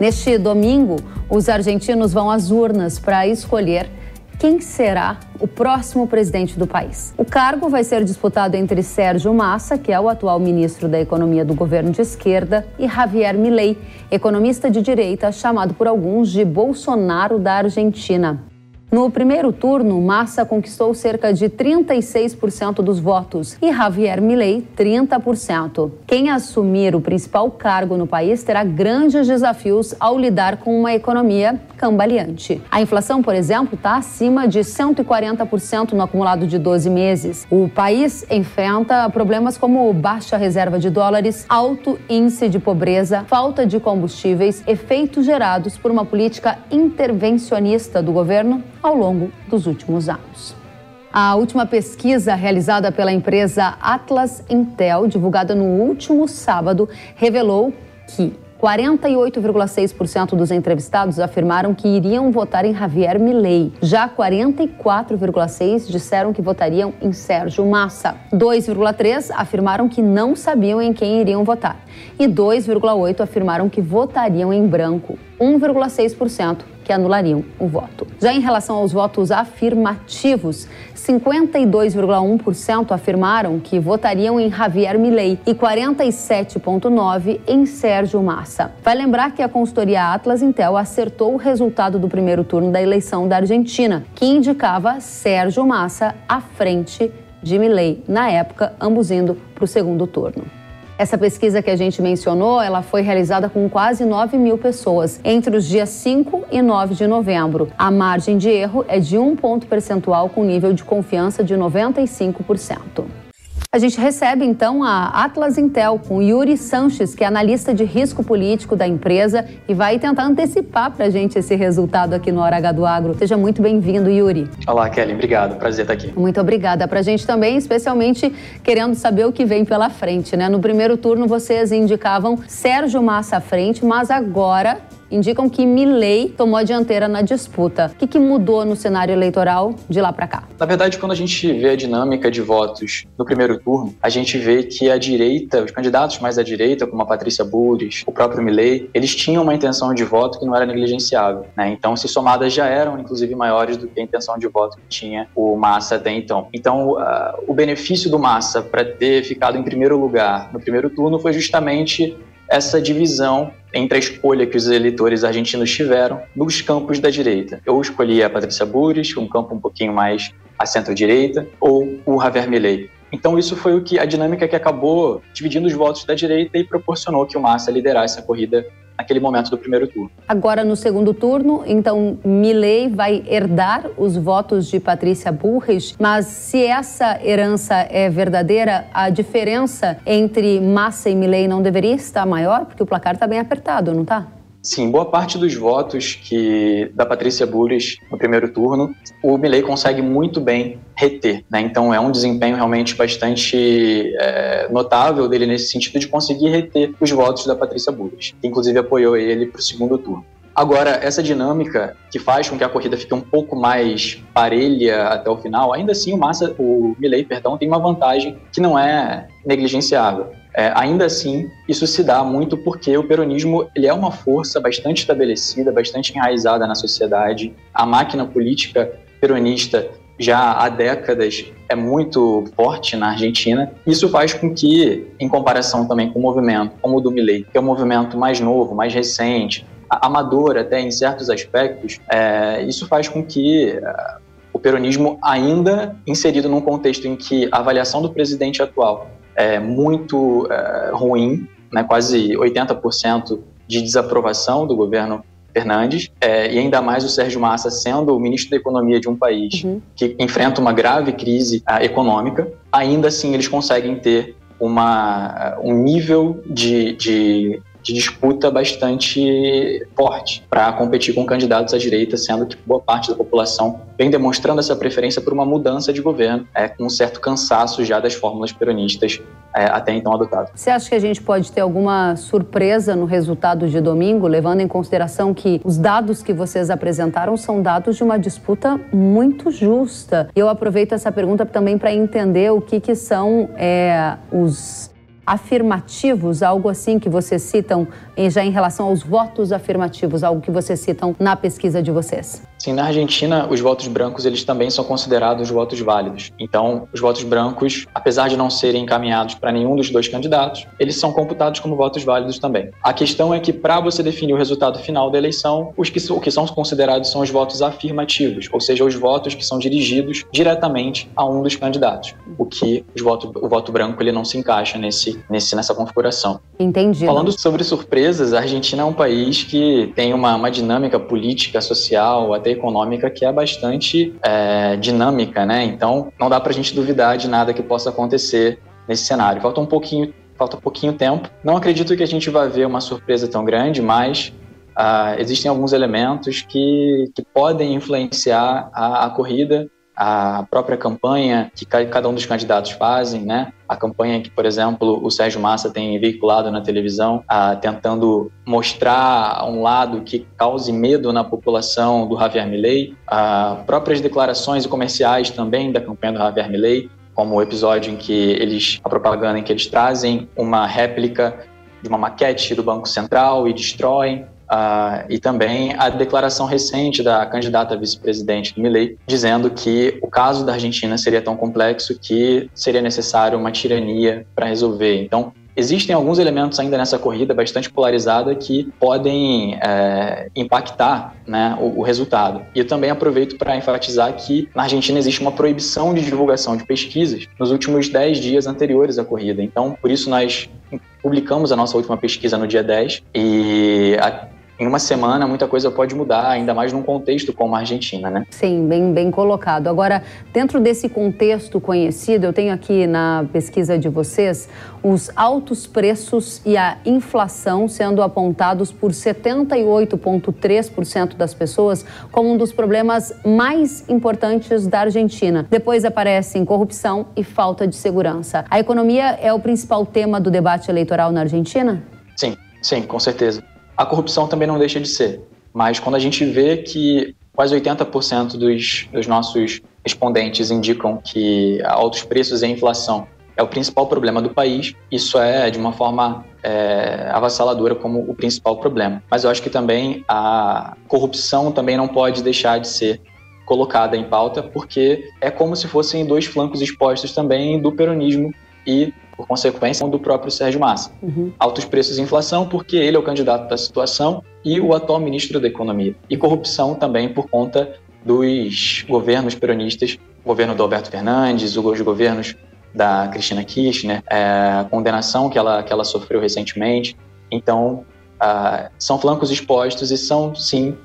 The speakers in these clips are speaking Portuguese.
Neste domingo, os argentinos vão às urnas para escolher quem será o próximo presidente do país. O cargo vai ser disputado entre Sérgio Massa, que é o atual ministro da Economia do governo de esquerda, e Javier Milei, economista de direita chamado por alguns de Bolsonaro da Argentina. No primeiro turno, Massa conquistou cerca de 36% dos votos e Javier Milei 30%. Quem assumir o principal cargo no país terá grandes desafios ao lidar com uma economia cambaleante. A inflação, por exemplo, está acima de 140% no acumulado de 12 meses. O país enfrenta problemas como baixa reserva de dólares, alto índice de pobreza, falta de combustíveis, efeitos gerados por uma política intervencionista do governo ao longo dos últimos anos. A última pesquisa realizada pela empresa Atlas Intel, divulgada no último sábado, revelou que 48,6% dos entrevistados afirmaram que iriam votar em Javier Milei. Já 44,6% disseram que votariam em Sérgio Massa. 2,3% afirmaram que não sabiam em quem iriam votar. E 2,8% afirmaram que votariam em branco. 1,6% que anulariam o voto. Já em relação aos votos afirmativos, 52,1% afirmaram que votariam em Javier Milei e 47,9% em Sérgio Massa. Vai lembrar que a consultoria Atlas Intel acertou o resultado do primeiro turno da eleição da Argentina, que indicava Sérgio Massa à frente de Milei, na época, ambos indo para o segundo turno. Essa pesquisa que a gente mencionou, ela foi realizada com quase 9 mil pessoas entre os dias 5 e 9 de novembro. A margem de erro é de um ponto percentual com nível de confiança de 95%. A gente recebe então a Atlas Intel com Yuri Sanches, que é analista de risco político da empresa e vai tentar antecipar para a gente esse resultado aqui no Hora H do Agro. Seja muito bem-vindo, Yuri. Olá, Kelly. Obrigado. Prazer estar aqui. Muito obrigada. Para a gente também, especialmente querendo saber o que vem pela frente, né? No primeiro turno vocês indicavam Sérgio Massa à frente, mas agora indicam que Milley tomou a dianteira na disputa. O que, que mudou no cenário eleitoral de lá para cá? Na verdade, quando a gente vê a dinâmica de votos no primeiro turno, a gente vê que a direita, os candidatos mais à direita, como a Patrícia Bures, o próprio Milley, eles tinham uma intenção de voto que não era negligenciável. Né? Então, se somadas já eram, inclusive, maiores do que a intenção de voto que tinha o Massa até então. Então, uh, o benefício do Massa para ter ficado em primeiro lugar no primeiro turno foi justamente essa divisão entre a escolha que os eleitores argentinos tiveram nos campos da direita. Eu escolhi a Patrícia Bures, um campo um pouquinho mais à centro-direita, ou o Javier Milei. Então isso foi o que a dinâmica que acabou dividindo os votos da direita e proporcionou que o Massa liderasse a corrida naquele momento do primeiro turno. Agora, no segundo turno, então, Milley vai herdar os votos de Patrícia Burrich, mas se essa herança é verdadeira, a diferença entre Massa e Milley não deveria estar maior? Porque o placar está bem apertado, não está? Sim, boa parte dos votos que da Patrícia Bures no primeiro turno, o Milley consegue muito bem reter, né? Então é um desempenho realmente bastante é, notável dele nesse sentido de conseguir reter os votos da Patrícia Bures, que inclusive apoiou ele para o segundo turno. Agora, essa dinâmica que faz com que a corrida fique um pouco mais parelha até o final, ainda assim o Massa, o Milley, perdão, tem uma vantagem que não é negligenciável. É, ainda assim, isso se dá muito porque o peronismo ele é uma força bastante estabelecida, bastante enraizada na sociedade. A máquina política peronista já há décadas é muito forte na Argentina. Isso faz com que, em comparação também com o movimento como o do Milei, que é um movimento mais novo, mais recente, amador até em certos aspectos, é, isso faz com que é, o peronismo ainda inserido num contexto em que a avaliação do presidente atual é, muito é, ruim, né, quase 80% de desaprovação do governo Fernandes, é, e ainda mais o Sérgio Massa sendo o ministro da Economia de um país uhum. que enfrenta uma grave crise a, econômica, ainda assim eles conseguem ter uma, um nível de, de de disputa bastante forte para competir com candidatos à direita, sendo que boa parte da população vem demonstrando essa preferência por uma mudança de governo, é, com um certo cansaço já das fórmulas peronistas é, até então adotadas. Você acha que a gente pode ter alguma surpresa no resultado de domingo, levando em consideração que os dados que vocês apresentaram são dados de uma disputa muito justa? Eu aproveito essa pergunta também para entender o que, que são é, os afirmativos, algo assim que vocês citam já em relação aos votos afirmativos, algo que vocês citam na pesquisa de vocês? Sim, na Argentina, os votos brancos eles também são considerados votos válidos. Então, os votos brancos, apesar de não serem encaminhados para nenhum dos dois candidatos, eles são computados como votos válidos também. A questão é que para você definir o resultado final da eleição, os que, o que são considerados são os votos afirmativos, ou seja, os votos que são dirigidos diretamente a um dos candidatos. O que os voto, o voto branco ele não se encaixa nesse, nesse nessa configuração. Entendi. Falando sobre surpresas, a Argentina é um país que tem uma, uma dinâmica política, social, até econômica que é bastante é, dinâmica, né? Então, não dá para a gente duvidar de nada que possa acontecer nesse cenário. Falta um pouquinho, falta pouquinho tempo. Não acredito que a gente vai ver uma surpresa tão grande, mas uh, existem alguns elementos que, que podem influenciar a, a corrida a própria campanha que cada um dos candidatos fazem, né? A campanha que, por exemplo, o Sérgio Massa tem veiculado na televisão, ah, tentando mostrar um lado que cause medo na população do Javier Milei, ah, próprias declarações comerciais também da campanha do Javier Milei, como o episódio em que eles, a propaganda em que eles trazem uma réplica de uma maquete do Banco Central e destroem, Uh, e também a declaração recente da candidata vice-presidente do Milei, dizendo que o caso da Argentina seria tão complexo que seria necessário uma tirania para resolver. Então, existem alguns elementos ainda nessa corrida bastante polarizada que podem é, impactar né, o, o, resultado. E eu também aproveito para enfatizar que na Argentina existe uma proibição de divulgação de pesquisas nos últimos 10 dias anteriores à corrida. Então, por isso nós publicamos a nossa última pesquisa no dia 10 e em uma semana muita coisa pode mudar, ainda mais num contexto como a Argentina, né? Sim, bem, bem colocado. Agora, dentro desse contexto conhecido, eu tenho aqui na pesquisa de vocês os altos preços e a inflação sendo apontados por 78,3% das pessoas como um dos problemas mais importantes da Argentina. Depois aparecem corrupção e falta de segurança. A economia é o principal tema do debate eleitoral na Argentina? Sim, sim, com certeza. A corrupção também não deixa de ser. Mas quando a gente vê que quase 80% dos, dos nossos respondentes indicam que altos preços e inflação é o principal problema do país, isso é de uma forma é, avassaladora como o principal problema. Mas eu acho que também a corrupção também não pode deixar de ser colocada em pauta, porque é como se fossem dois flancos expostos também do peronismo e por consequência, do próprio Sérgio Massa. Uhum. Altos preços e inflação, porque ele é o candidato da situação e o atual ministro da Economia. E corrupção também por conta dos governos peronistas, o governo do Alberto Fernandes, os governos da Cristina Kirchner, é, a condenação que ela, que ela sofreu recentemente. Então, são flancos expostos e são, sim,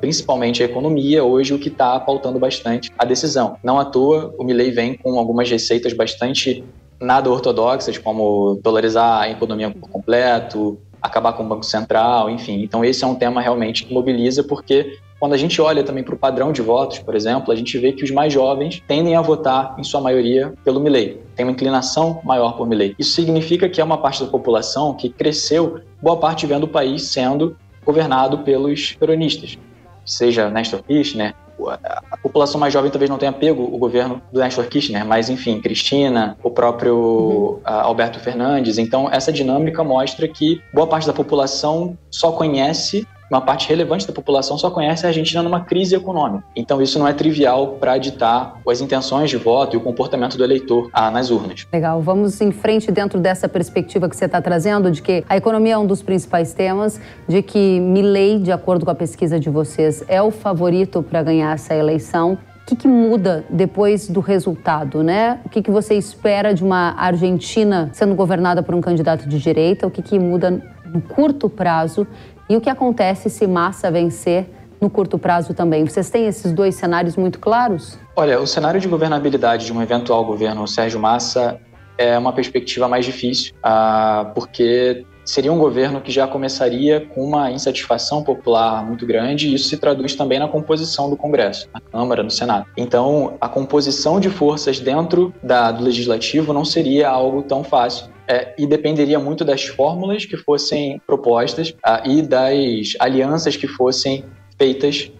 principalmente a economia, hoje o que está pautando bastante a decisão. Não à toa, o Milley vem com algumas receitas bastante nada ortodoxas, como dolarizar a economia por completo, acabar com o Banco Central, enfim. Então, esse é um tema realmente que mobiliza, porque quando a gente olha também para o padrão de votos, por exemplo, a gente vê que os mais jovens tendem a votar, em sua maioria, pelo Milley. Tem uma inclinação maior por Milley. Isso significa que é uma parte da população que cresceu, boa parte vendo o país sendo governado pelos peronistas. Seja Néstor Kirchner, a população mais jovem talvez não tenha pego o governo do Néstor Kirchner, mas enfim, Cristina, o próprio uhum. Alberto Fernandes. Então, essa dinâmica mostra que boa parte da população só conhece uma parte relevante da população só conhece a Argentina numa crise econômica. Então, isso não é trivial para ditar as intenções de voto e o comportamento do eleitor ah, nas urnas. Legal. Vamos em frente dentro dessa perspectiva que você está trazendo, de que a economia é um dos principais temas, de que Milley, de acordo com a pesquisa de vocês, é o favorito para ganhar essa eleição. O que, que, muda depois do resultado, né? O que, que, você espera de uma Argentina sendo governada por um candidato de direita? O que, que muda no curto prazo e o que acontece se Massa vencer no curto prazo também? Vocês têm esses dois cenários muito claros? Olha, o cenário de governabilidade de um eventual governo Sérgio Massa é uma perspectiva mais difícil, uh, porque seria um governo que já começaria com uma insatisfação popular muito grande, e isso se traduz também na composição do Congresso, na Câmara, no Senado. Então, a composição de forças dentro da, do legislativo não seria algo tão fácil é, e dependeria muito das fórmulas que fossem propostas ah, e das alianças que fossem feitas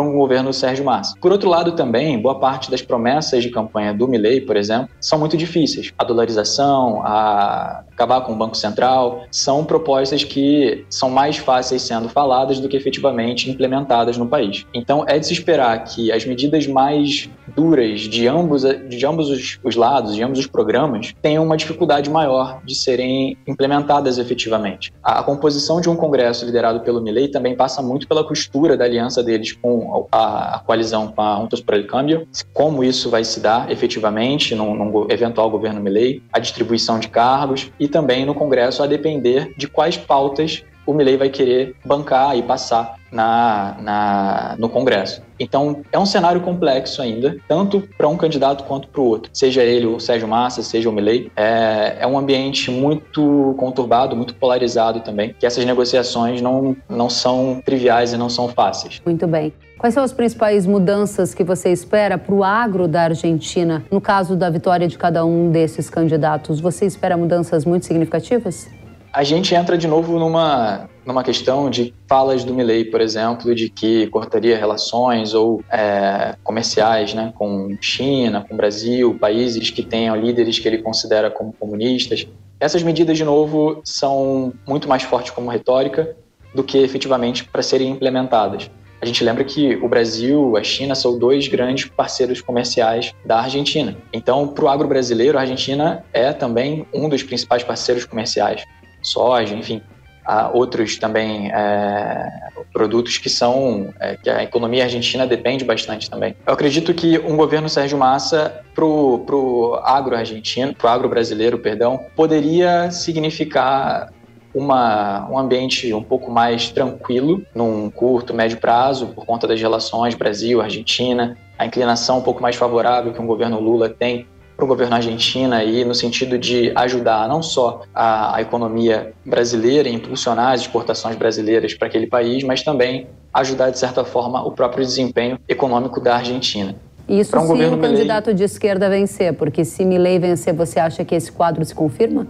para um governo Sérgio Massa. Por outro lado, também, boa parte das promessas de campanha do Milley, por exemplo, são muito difíceis. A dolarização, a acabar com o Banco Central, são propostas que são mais fáceis sendo faladas do que efetivamente implementadas no país. Então, é de se esperar que as medidas mais duras de ambos, de ambos os, os lados, de ambos os programas, tenham uma dificuldade maior de serem implementadas efetivamente. A, a composição de um Congresso liderado pelo Milley também passa muito pela costura da aliança deles com a, coalizão com a Juntos por el Cambio, como isso vai se dar efetivamente num, num eventual governo Milley, a distribuição de cargos e também no Congresso a depender de quais pautas o Milley vai querer bancar e passar na, na, no Congresso. Então, é um cenário complexo ainda, tanto para um candidato quanto para o outro. Seja ele o Sérgio Massa, seja o Milley. É, é um ambiente muito conturbado, muito polarizado também, que essas negociações não, não são triviais e não são fáceis. Muito bem. Quais são as principais mudanças que você espera para o agro da Argentina? No caso da vitória de cada um desses candidatos, você espera mudanças muito significativas? A gente entra de novo numa, numa questão de falas do Milley, por exemplo, de que cortaria relações ou é, comerciais né, com China, com Brasil, países que tenham líderes que ele considera como comunistas. Essas medidas, de novo, são muito mais fortes como retórica do que efetivamente para serem implementadas. A gente lembra que o Brasil, a China são dois grandes parceiros comerciais da Argentina. Então, para o agro brasileiro, a Argentina é também um dos principais parceiros comerciais soja, enfim, há outros também é, produtos que são é, que a economia argentina depende bastante também. Eu acredito que um governo Sérgio Massa para o agro argentino, para o agro brasileiro, perdão, poderia significar uma, um ambiente um pouco mais tranquilo num curto, médio prazo, por conta das relações Brasil-Argentina, a inclinação um pouco mais favorável que um governo Lula tem para o governo argentino aí no sentido de ajudar não só a, a economia brasileira, impulsionar as exportações brasileiras para aquele país, mas também ajudar de certa forma o próprio desempenho econômico da Argentina. Isso um se o candidato de esquerda vencer, porque se Milei vencer, você acha que esse quadro se confirma?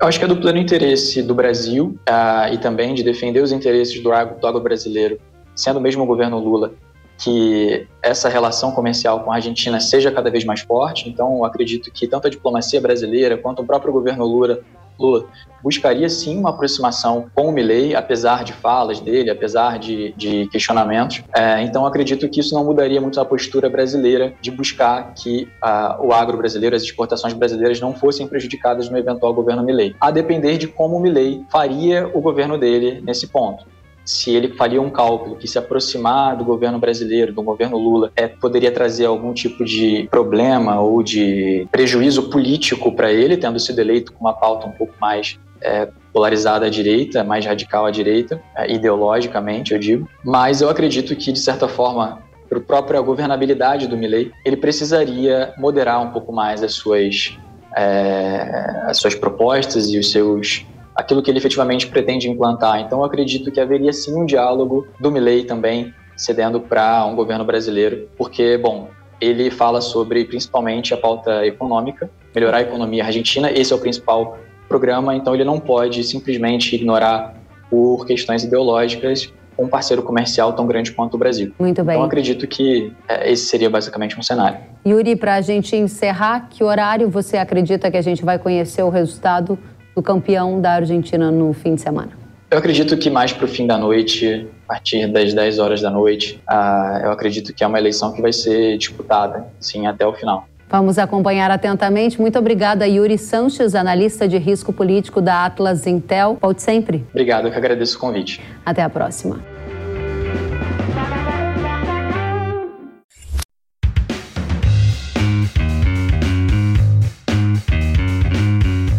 Eu acho que é do plano interesse do Brasil uh, e também de defender os interesses do agro, do agro brasileiro, sendo mesmo o governo Lula que essa relação comercial com a Argentina seja cada vez mais forte. Então, acredito que tanto a diplomacia brasileira quanto o próprio governo Lula, Lula buscaria sim uma aproximação com o Milley, apesar de falas dele, apesar de, de questionamentos. É, então, acredito que isso não mudaria muito a postura brasileira de buscar que uh, o agro brasileiro, as exportações brasileiras não fossem prejudicadas no eventual governo Milley, a depender de como o Milley faria o governo dele nesse ponto se ele faria um cálculo que se aproximar do governo brasileiro, do governo Lula, é, poderia trazer algum tipo de problema ou de prejuízo político para ele, tendo sido eleito com uma pauta um pouco mais é, polarizada à direita, mais radical à direita, é, ideologicamente, eu digo. Mas eu acredito que, de certa forma, para a própria governabilidade do Milley, ele precisaria moderar um pouco mais as suas, é, as suas propostas e os seus aquilo que ele efetivamente pretende implantar. Então, eu acredito que haveria sim um diálogo do Milley também cedendo para um governo brasileiro, porque, bom, ele fala sobre principalmente a pauta econômica, melhorar a economia argentina, esse é o principal programa, então ele não pode simplesmente ignorar por questões ideológicas um parceiro comercial tão grande quanto o Brasil. Muito bem. Então acredito que é, esse seria basicamente um cenário. Yuri, para a gente encerrar, que horário você acredita que a gente vai conhecer o resultado do campeão da Argentina no fim de semana? Eu acredito que mais para o fim da noite, a partir das 10 horas da noite, uh, eu acredito que é uma eleição que vai ser disputada, sim, até o final. Vamos acompanhar atentamente. Muito obrigada, Yuri Sanches, analista de risco político da Atlas Intel. Volte sempre. Obrigado, eu que agradeço o convite. Até a próxima.